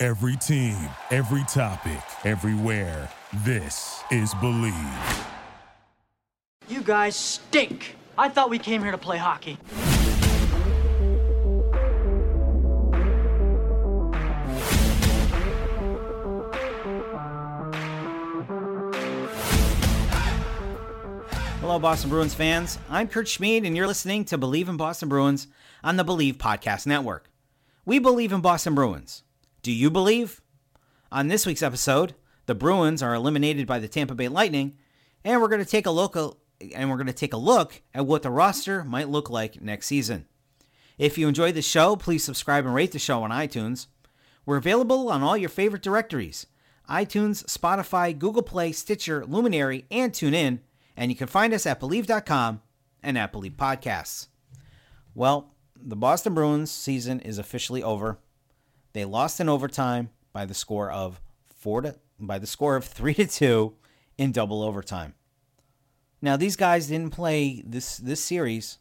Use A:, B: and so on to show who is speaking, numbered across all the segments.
A: Every team, every topic, everywhere. This is Believe.
B: You guys stink. I thought we came here to play hockey.
C: Hello, Boston Bruins fans. I'm Kurt Schmid, and you're listening to Believe in Boston Bruins on the Believe Podcast Network. We believe in Boston Bruins. Do you believe? On this week's episode, the Bruins are eliminated by the Tampa Bay Lightning, and we're going to take a look and we're going to take a look at what the roster might look like next season. If you enjoyed the show, please subscribe and rate the show on iTunes. We're available on all your favorite directories: iTunes, Spotify, Google Play, Stitcher, Luminary, and TuneIn. And you can find us at Believe.com and at Believe Podcasts. Well, the Boston Bruins season is officially over. They lost in overtime by the score of four to by the score of three to two in double overtime. Now these guys didn't play this this series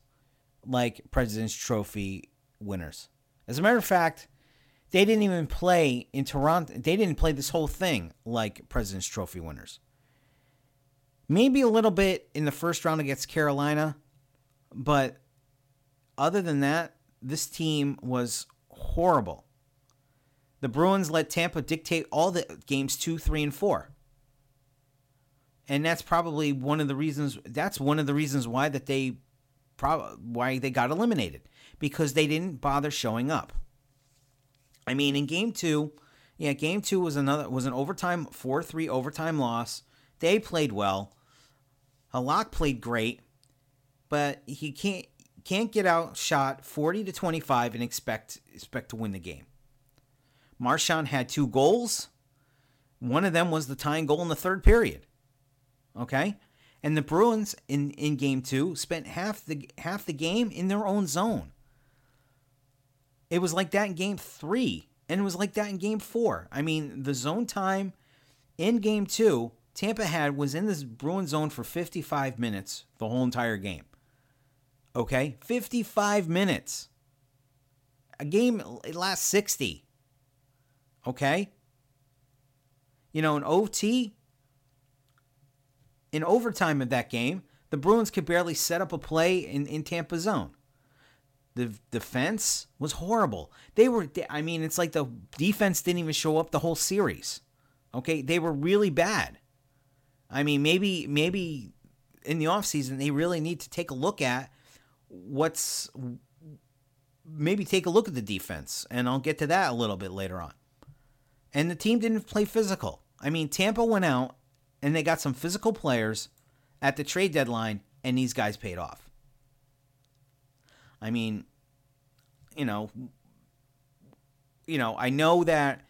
C: like President's Trophy winners. As a matter of fact, they didn't even play in Toronto. They didn't play this whole thing like President's Trophy winners. Maybe a little bit in the first round against Carolina, but other than that, this team was horrible. The Bruins let Tampa dictate all the games two, three, and four. And that's probably one of the reasons that's one of the reasons why that they why they got eliminated. Because they didn't bother showing up. I mean, in game two, yeah, game two was another was an overtime four three overtime loss. They played well. Halak played great, but he can't can't get outshot forty to twenty five and expect expect to win the game. Marchand had two goals. One of them was the tying goal in the third period. Okay? And the Bruins in, in game two spent half the half the game in their own zone. It was like that in game three, and it was like that in game four. I mean, the zone time in game two, Tampa had was in this Bruin zone for 55 minutes the whole entire game. Okay? 55 minutes. A game it lasts 60. Okay? You know, in OT, in overtime of that game, the Bruins could barely set up a play in, in Tampa zone. The defense was horrible. They were, I mean, it's like the defense didn't even show up the whole series. Okay? They were really bad. I mean, maybe, maybe in the offseason, they really need to take a look at what's, maybe take a look at the defense. And I'll get to that a little bit later on. And the team didn't play physical. I mean, Tampa went out and they got some physical players at the trade deadline, and these guys paid off. I mean, you know, you know, I know that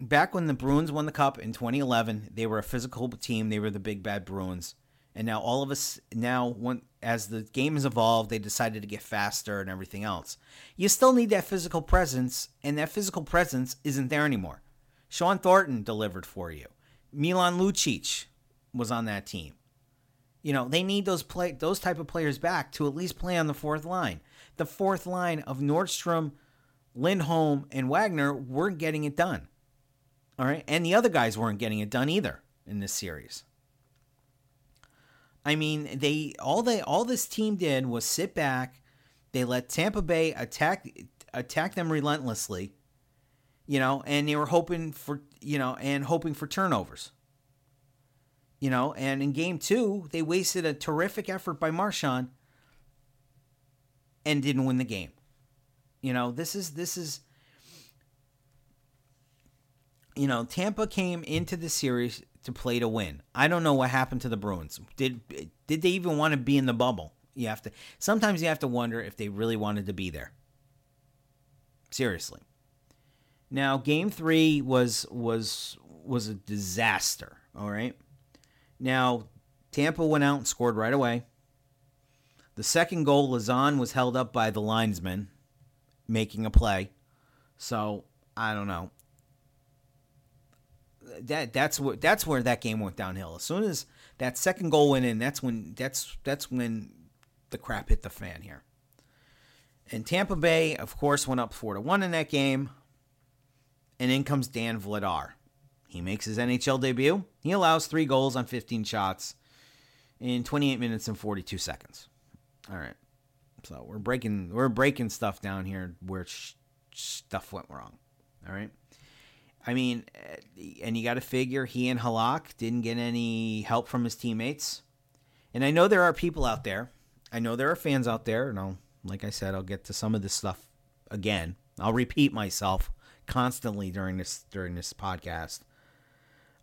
C: back when the Bruins won the cup in 2011, they were a physical team. They were the big bad Bruins. And now all of us now when as the game has evolved, they decided to get faster and everything else. You still need that physical presence, and that physical presence isn't there anymore. Shawn Thornton delivered for you. Milan Lucic was on that team. You know, they need those play those type of players back to at least play on the fourth line. The fourth line of Nordstrom, Lindholm, and Wagner weren't getting it done. All right, and the other guys weren't getting it done either in this series. I mean, they all they all this team did was sit back. They let Tampa Bay attack attack them relentlessly. You know, and they were hoping for you know and hoping for turnovers. You know, and in game two, they wasted a terrific effort by Marchand and didn't win the game. You know, this is this is you know, Tampa came into the series to play to win. I don't know what happened to the Bruins. Did did they even want to be in the bubble? You have to sometimes you have to wonder if they really wanted to be there. Seriously. Now, game three was was was a disaster. All right. Now, Tampa went out and scored right away. The second goal, Lauzon was held up by the linesman making a play. So I don't know. That that's what that's where that game went downhill. As soon as that second goal went in, that's when that's that's when the crap hit the fan here. And Tampa Bay, of course, went up four to one in that game. And in comes Dan Vladar. He makes his NHL debut. He allows three goals on 15 shots in 28 minutes and 42 seconds. All right. So we're breaking we're breaking stuff down here where sh- stuff went wrong. All right. I mean, eh, and you got to figure he and Halak didn't get any help from his teammates. And I know there are people out there. I know there are fans out there. And I'll, like I said, I'll get to some of this stuff again. I'll repeat myself constantly during this during this podcast.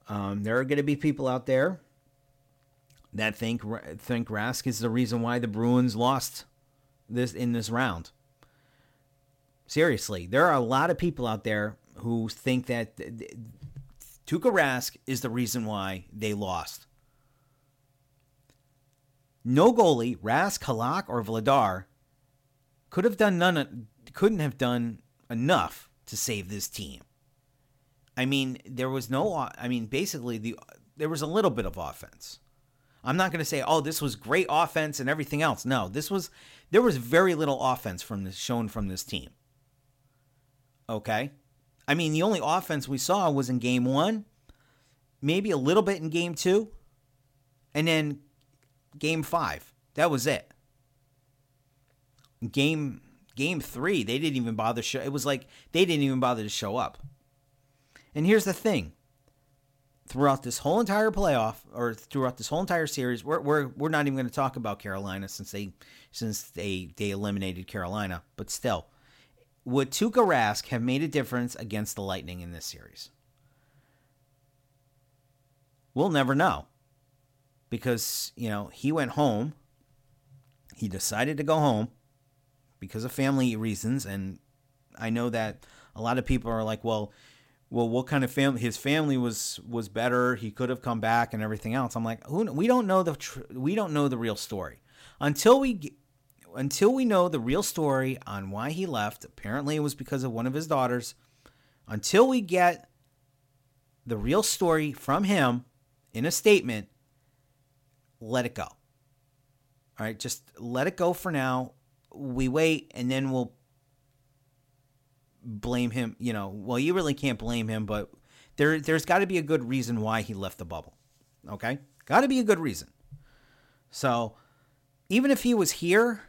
C: Um, there are going to be people out there that think think Rask is the reason why the Bruins lost this in this round. Seriously, there are a lot of people out there who think that Tuukka Rask is the reason why they lost. No goalie, Rask, Halak, or Vladar could have done none couldn't have done enough to save this team. I mean, there was no I mean, basically the there was a little bit of offense. I'm not going to say, "Oh, this was great offense and everything else." No, this was there was very little offense from this shown from this team. Okay? I mean, the only offense we saw was in game 1, maybe a little bit in game 2, and then game 5. That was it. Game game 3, they didn't even bother show it was like they didn't even bother to show up. And here's the thing. Throughout this whole entire playoff or throughout this whole entire series, we're we're, we're not even going to talk about Carolina since they since they they eliminated Carolina, but still would Tuukka Rask have made a difference against the Lightning in this series? We'll never know. Because, you know, he went home. He decided to go home because of family reasons. And I know that a lot of people are like, well, well, what kind of family? His family was was better. He could have come back and everything else. I'm like, who? We don't know the tr- we don't know the real story until we until we know the real story on why he left, apparently it was because of one of his daughters, until we get the real story from him in a statement, let it go. All right, just let it go for now. We wait and then we'll blame him, you know, well you really can't blame him, but there there's got to be a good reason why he left the bubble. Okay? Got to be a good reason. So, even if he was here,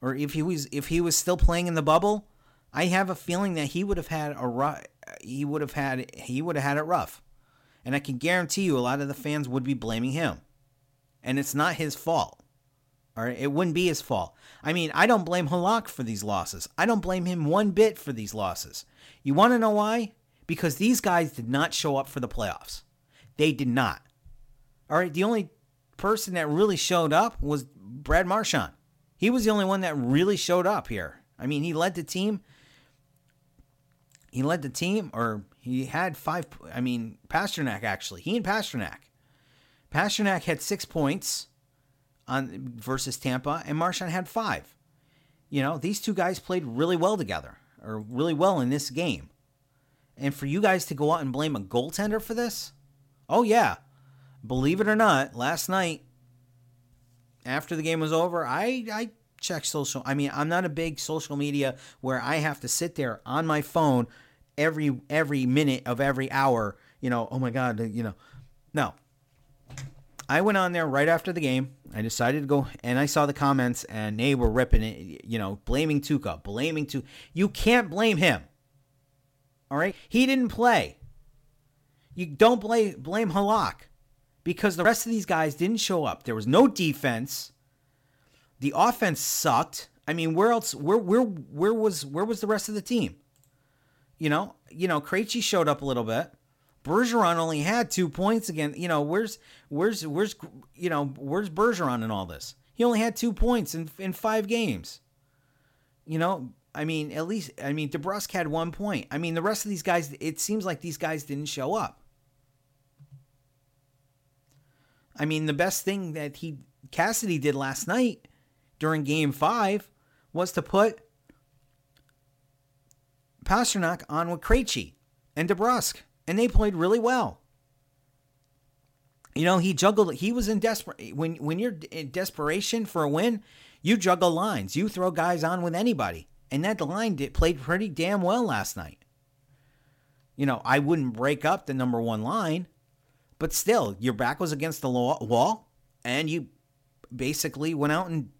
C: or if he was if he was still playing in the bubble, I have a feeling that he would have had a rough, he would have had he would have had it rough. And I can guarantee you a lot of the fans would be blaming him. And it's not his fault. All right, it wouldn't be his fault. I mean, I don't blame Halak for these losses. I don't blame him one bit for these losses. You want to know why? Because these guys did not show up for the playoffs. They did not. All right, the only person that really showed up was Brad Marchand. He was the only one that really showed up here. I mean, he led the team. He led the team, or he had five. I mean, Pastrnak actually. He and Pastrnak. Pastrnak had six points on versus Tampa, and Marchand had five. You know, these two guys played really well together, or really well in this game. And for you guys to go out and blame a goaltender for this? Oh yeah. Believe it or not, last night after the game was over, I I checked social. I mean, I'm not a big social media where I have to sit there on my phone every every minute of every hour. You know, oh my god, you know, no. I went on there right after the game. I decided to go, and I saw the comments, and they were ripping it. You know, blaming Tuukka, blaming Tu. You can't blame him. All right, he didn't play. You don't blame blame Halak because the rest of these guys didn't show up. There was no defense. The offense sucked. I mean, where else? Where where where was where was the rest of the team? You know, you know, Krejci showed up a little bit. Bergeron only had two points again. You know, where's where's where's you know where's Bergeron in all this? He only had two points in in five games. You know, I mean, at least I mean DeBrusk had one point. I mean, the rest of these guys, it seems like these guys didn't show up. I mean, the best thing that he Cassidy did last night during Game Five was to put Pastrnak on with Krejci and DeBrusk, and they played really well. You know, he juggled. He was in desperate. When when you're in desperation for a win, you juggle lines. You throw guys on with anybody, and that line did, played pretty damn well last night. You know, I wouldn't break up the number one line, but still, your back was against the wall, and you basically went out and,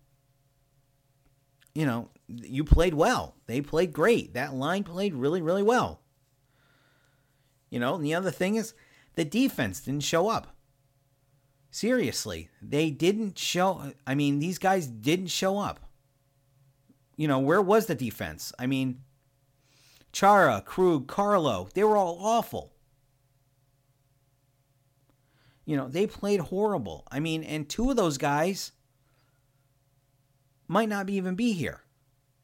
C: you know, you played well. They played great. That line played really, really well. You know, and the other thing is the defense didn't show up. Seriously, they didn't show. I mean, these guys didn't show up. You know, where was the defense? I mean, Chara, Krug, Carlo, they were all awful. You know, they played horrible. I mean, and two of those guys might not even be here.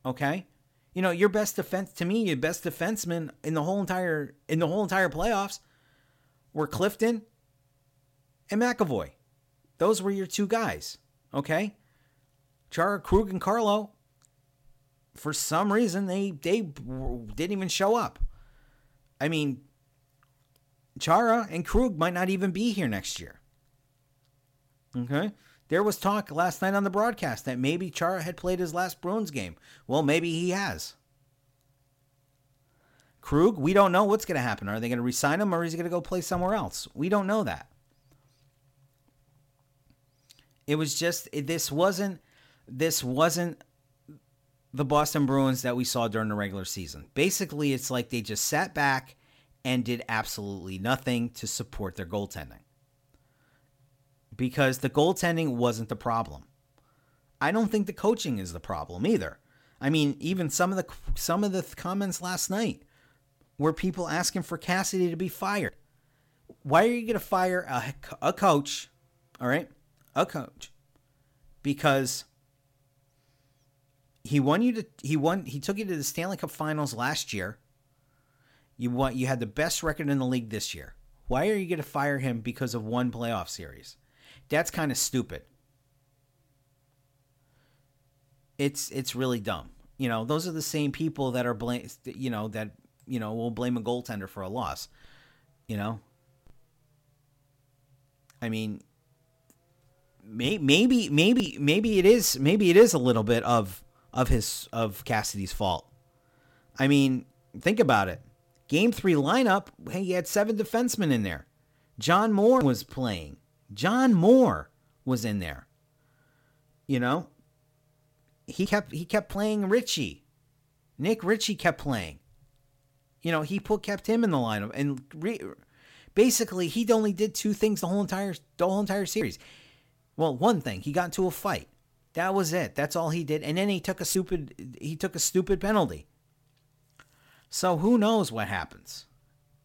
C: Okay? You know, your best defense to me, your best defenseman in the whole entire in the whole entire playoffs were Clifton and McAvoy. Those were your two guys, okay? Chara, Krug, and Carlo. For some reason, they they didn't even show up. I mean, Chara and Krug might not even be here next year. Okay. There was talk last night on the broadcast that maybe Chara had played his last Bruins game. Well, maybe he has. Krug, we don't know what's going to happen. Are they going to resign him or is he going to go play somewhere else? We don't know that. It was just this wasn't this wasn't the Boston Bruins that we saw during the regular season. Basically, it's like they just sat back and did absolutely nothing to support their goaltending. Because the goaltending wasn't the problem. I don't think the coaching is the problem either. I mean, even some of the some of the comments last night were people asking for Cassidy to be fired. Why are you going to fire a, a coach, all right, a coach because he won you to he won he took you to the Stanley Cup Finals last year. You want you had the best record in the league this year. Why are you going to fire him because of one playoff series? That's kind of stupid. It's it's really dumb. You know, those are the same people that are blame you know that you know will blame a goaltender for a loss. You know, I mean, maybe maybe maybe it is maybe it is a little bit of of his of Cassidy's fault. I mean, think about it. Game 3 lineup, hey, he had seven defensemen in there. John Moore was playing. John Moore was in there. You know? He kept he kept playing Ritchie. Nick Ritchie kept playing. You know, he put kept him in the lineup and re, basically he only did two things the whole entire the whole entire series. Well, one thing, he got into a fight. That was it. That's all he did. And then he took a stupid he took a stupid penalty. So who knows what happens?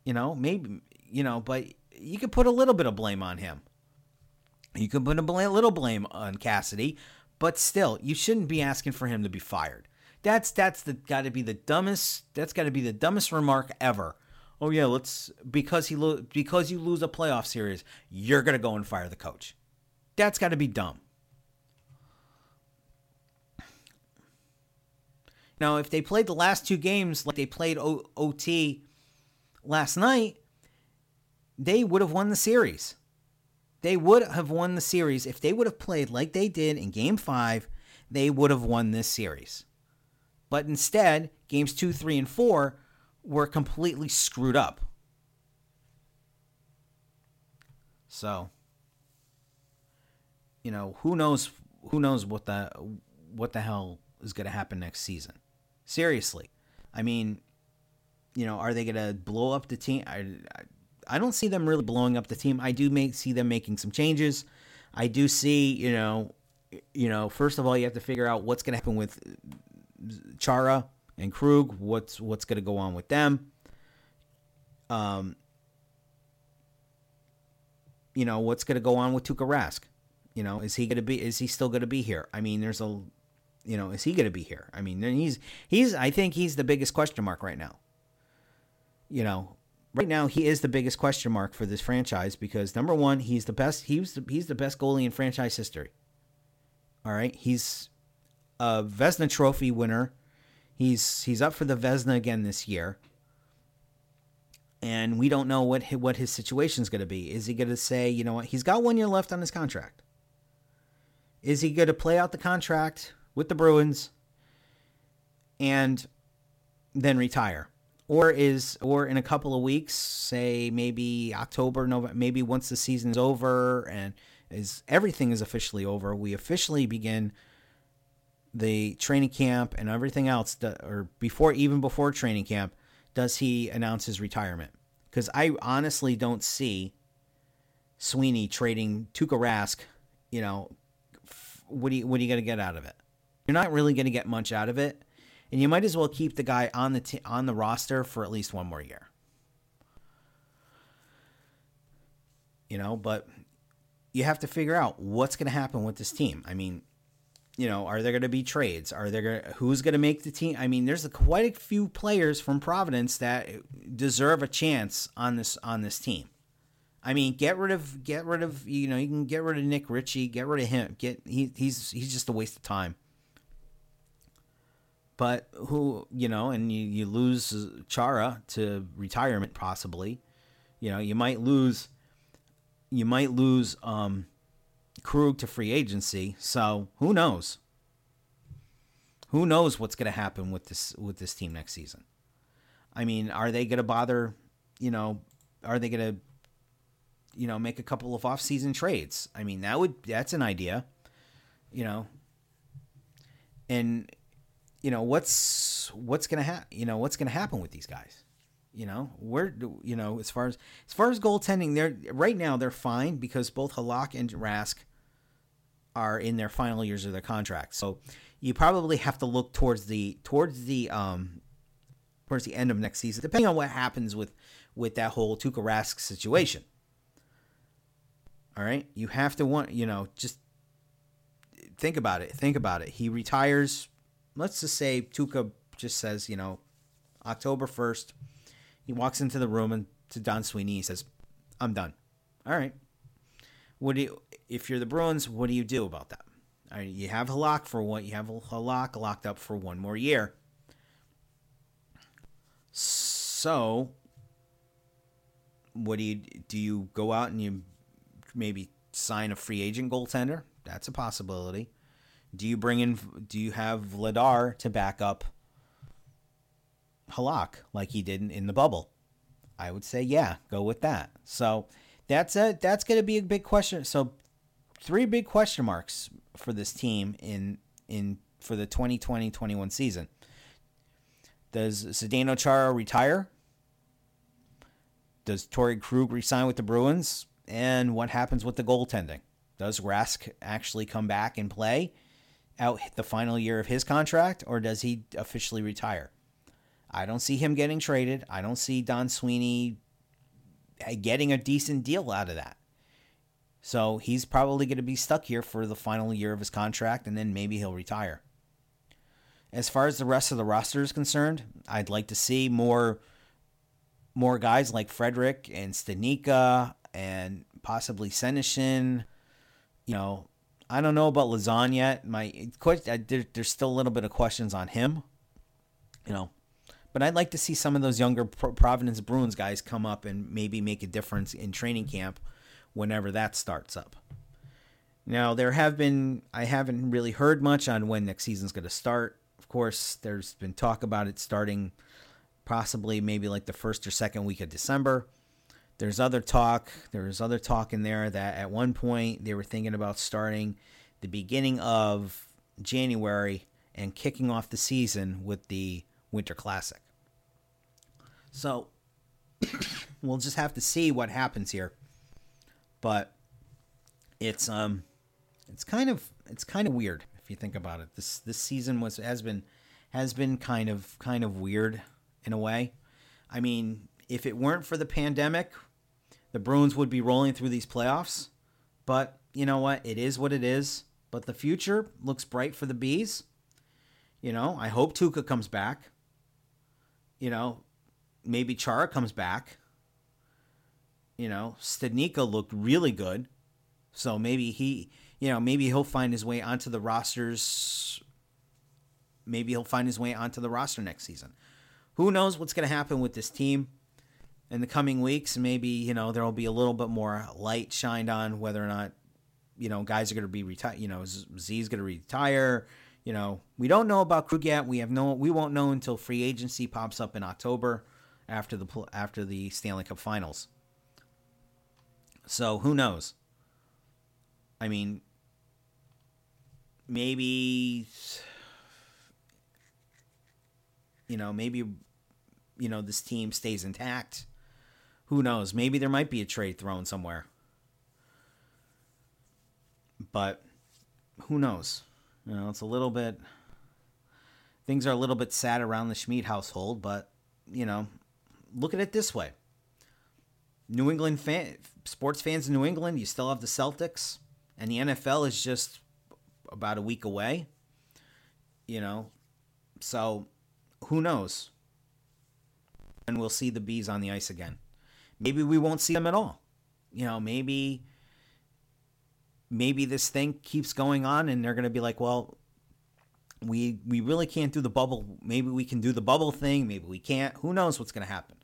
C: You know, maybe you know, but you could put a little bit of blame on him. You could put a little blame on Cassidy, but still, you shouldn't be asking for him to be fired. That's that's the got to be the dumbest. That's got to be the dumbest remark ever. Oh yeah, let's because he lo- because you lose a playoff series, you're gonna go and fire the coach. That's got to be dumb. Now, if they played the last two games like they played o- OT last night, they would have won the series. They would have won the series. If they would have played like they did in game five, they would have won this series. But instead, games two, three, and four were completely screwed up. So you know, who knows who knows what the what the hell is going to happen next season. Seriously. I mean, you know, are they going to blow up the team? I, I, don't see them really blowing up the team. I do make see them making some changes. I do see, you know, you know, first of all, you have to figure out what's going to happen with Chara and Krug. What's what's going to go on with them? Um, you know, what's going to go on with Tuukka Rask? You know, is he going to be? Is he still going to be here? I mean, there's a You know, is he going to be here? I mean, he's he's I think he's the biggest question mark right now. You know, right now he is the biggest question mark for this franchise because number one, he's the best. He's the, he's the best goalie in franchise history. All right, he's a Vezina Trophy winner. He's he's up for the Vezina again this year, and we don't know what what his situation is going to be. Is he going to say, you know what, he's got one year left on his contract? Is he going to play out the contract with the Bruins and then retire? Or is or in a couple of weeks, say maybe October, November, maybe once the season's over and is everything is officially over, we officially begin the training camp and everything else, or before even before training camp, does he announce his retirement? Because I honestly don't see Sweeney trading Tuukka Rask. You know, what do you what are you going to get out of it? You're not really going to get much out of it, and you might as well keep the guy on the t- on the roster for at least one more year. You know, but you have to figure out what's going to happen with this team. I mean, you know, are there going to be trades? Are there going who's going to make the team? I mean, there's a, quite a few players from Providence that deserve a chance on this on this team. I mean, get rid of get rid of you know you can get rid of Nick Ritchie, get rid of him. Get he he's he's just a waste of time. But who you know, and you, you lose Chara to retirement possibly. You know, you might lose you might lose um, Krug to free agency. So who knows? Who knows what's going to happen with this with this team next season? I mean, are they going to bother? You know, are they going to you know make a couple of off-season trades? I mean, that would that's an idea. You know, and you know what's what's to happen? You know what's to happen with these guys? You know, where you know as far as as far as goaltending, they're right now they're fine because both Halak and Rask are in their final years of their contract. So you probably have to look towards the towards the um towards the end of next season, depending on what happens with with that whole Tuukka Rask situation. All right, you have to want you know just think about it. Think about it. He retires. Let's just say Tuukka just says you know October first he walks into the room and to Don Sweeney, he says, "I'm done." All right. What do you, if you're the Bruins? What do you do about that? All right, you have Halak for what? You have Halak locked up for one more year. So, what do you do? You go out and you maybe sign a free agent goaltender. That's a possibility. Do you bring in? Do you have Vladar to back up Halak like he did in the bubble? I would say yeah, go with that. So that's a that's going to be a big question. So three big question marks for this team in in for the 2020-21 season. Does Zdeno Chara retire? Does Torey Krug resign with the Bruins? And what happens with the goaltending? Does Rask actually come back and play out the final year of his contract, or does he officially retire? I don't see him getting traded. I don't see Don Sweeney uh, getting a decent deal out of that. So he's probably going to be stuck here for the final year of his contract, and then maybe he'll retire. As far as the rest of the roster is concerned, I'd like to see more more guys like Frederic and Studnicka and possibly Senyshyn. You know, I don't know about Lauzon yet. My there, there's still a little bit of questions on him. You know, but I'd like to see some of those younger Providence Bruins guys come up and maybe make a difference in training camp whenever that starts up. Now, there have been, I haven't really heard much on when next season's going to start. Of course, there's been talk about it starting possibly maybe like the first or second week of December. There's other talk, there's other talk in there that at one point they were thinking about starting the beginning of January and kicking off the season with the Winter Classic. So we'll just have to see what happens here. But it's um it's kind of it's kind of weird if you think about it. This this season was has been has been kind of kind of weird in a way. I mean, if it weren't for the pandemic, the Bruins would be rolling through these playoffs. But you know what? It is what it is. But the future looks bright for the Bees. You know, I hope Tuukka comes back. You know, maybe Chara comes back. You know, Studnicka looked really good. So maybe he, you know, maybe he'll find his way onto the rosters. Maybe he'll find his way onto the roster next season. Who knows what's going to happen with this team in the coming weeks? Maybe, you know, there will be a little bit more light shined on whether or not, you know, guys are going to be retired. You know, Z's going to retire. You know, we don't know about Krug yet. We have no, we won't know until free agency pops up in October after the after the Stanley Cup Finals. So who knows? I mean, maybe you know, maybe you know this team stays intact. Who knows? Maybe there might be a trade thrown somewhere. But who knows? You know, it's a little bit things are a little bit sad around the Schmid household, but you know, look at it this way. New England fan, sports fans in New England, you still have the Celtics, and the NFL is just about a week away. You know, so who knows? And we'll see the bees on the ice again. Maybe we won't see them at all. You know, maybe maybe this thing keeps going on and they're going to be like, well, we we really can't do the bubble. Maybe we can do the bubble thing, maybe we can't. Who knows what's going to happen?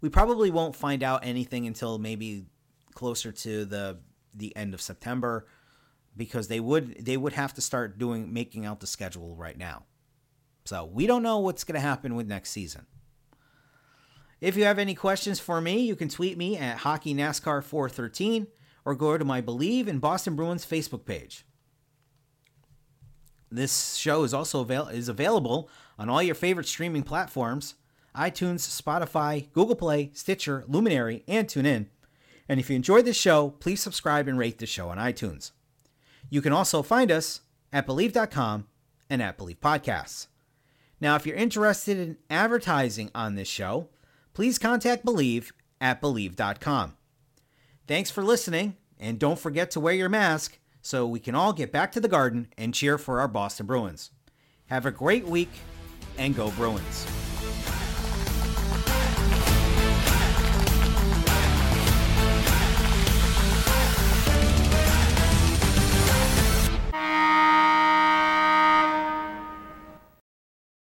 C: We probably won't find out anything until maybe closer to the the end of September because they would they would have to start doing making out the schedule right now. So we don't know what's going to happen with next season. If you have any questions for me, you can tweet me at Hockey NASCAR 413 or go to my Believe in Boston Bruins Facebook page. This show is also avail- is available on all your favorite streaming platforms: iTunes, Spotify, Google Play, Stitcher, Luminary, and TuneIn. And if you enjoyed this show, please subscribe and rate the show on iTunes. You can also find us at Believe.com and at Believe Podcasts. Now, if you're interested in advertising on this show, please contact Believe at Believe.com. Thanks for listening, and don't forget to wear your mask so we can all get back to the garden and cheer for our Boston Bruins. Have a great week, and go Bruins.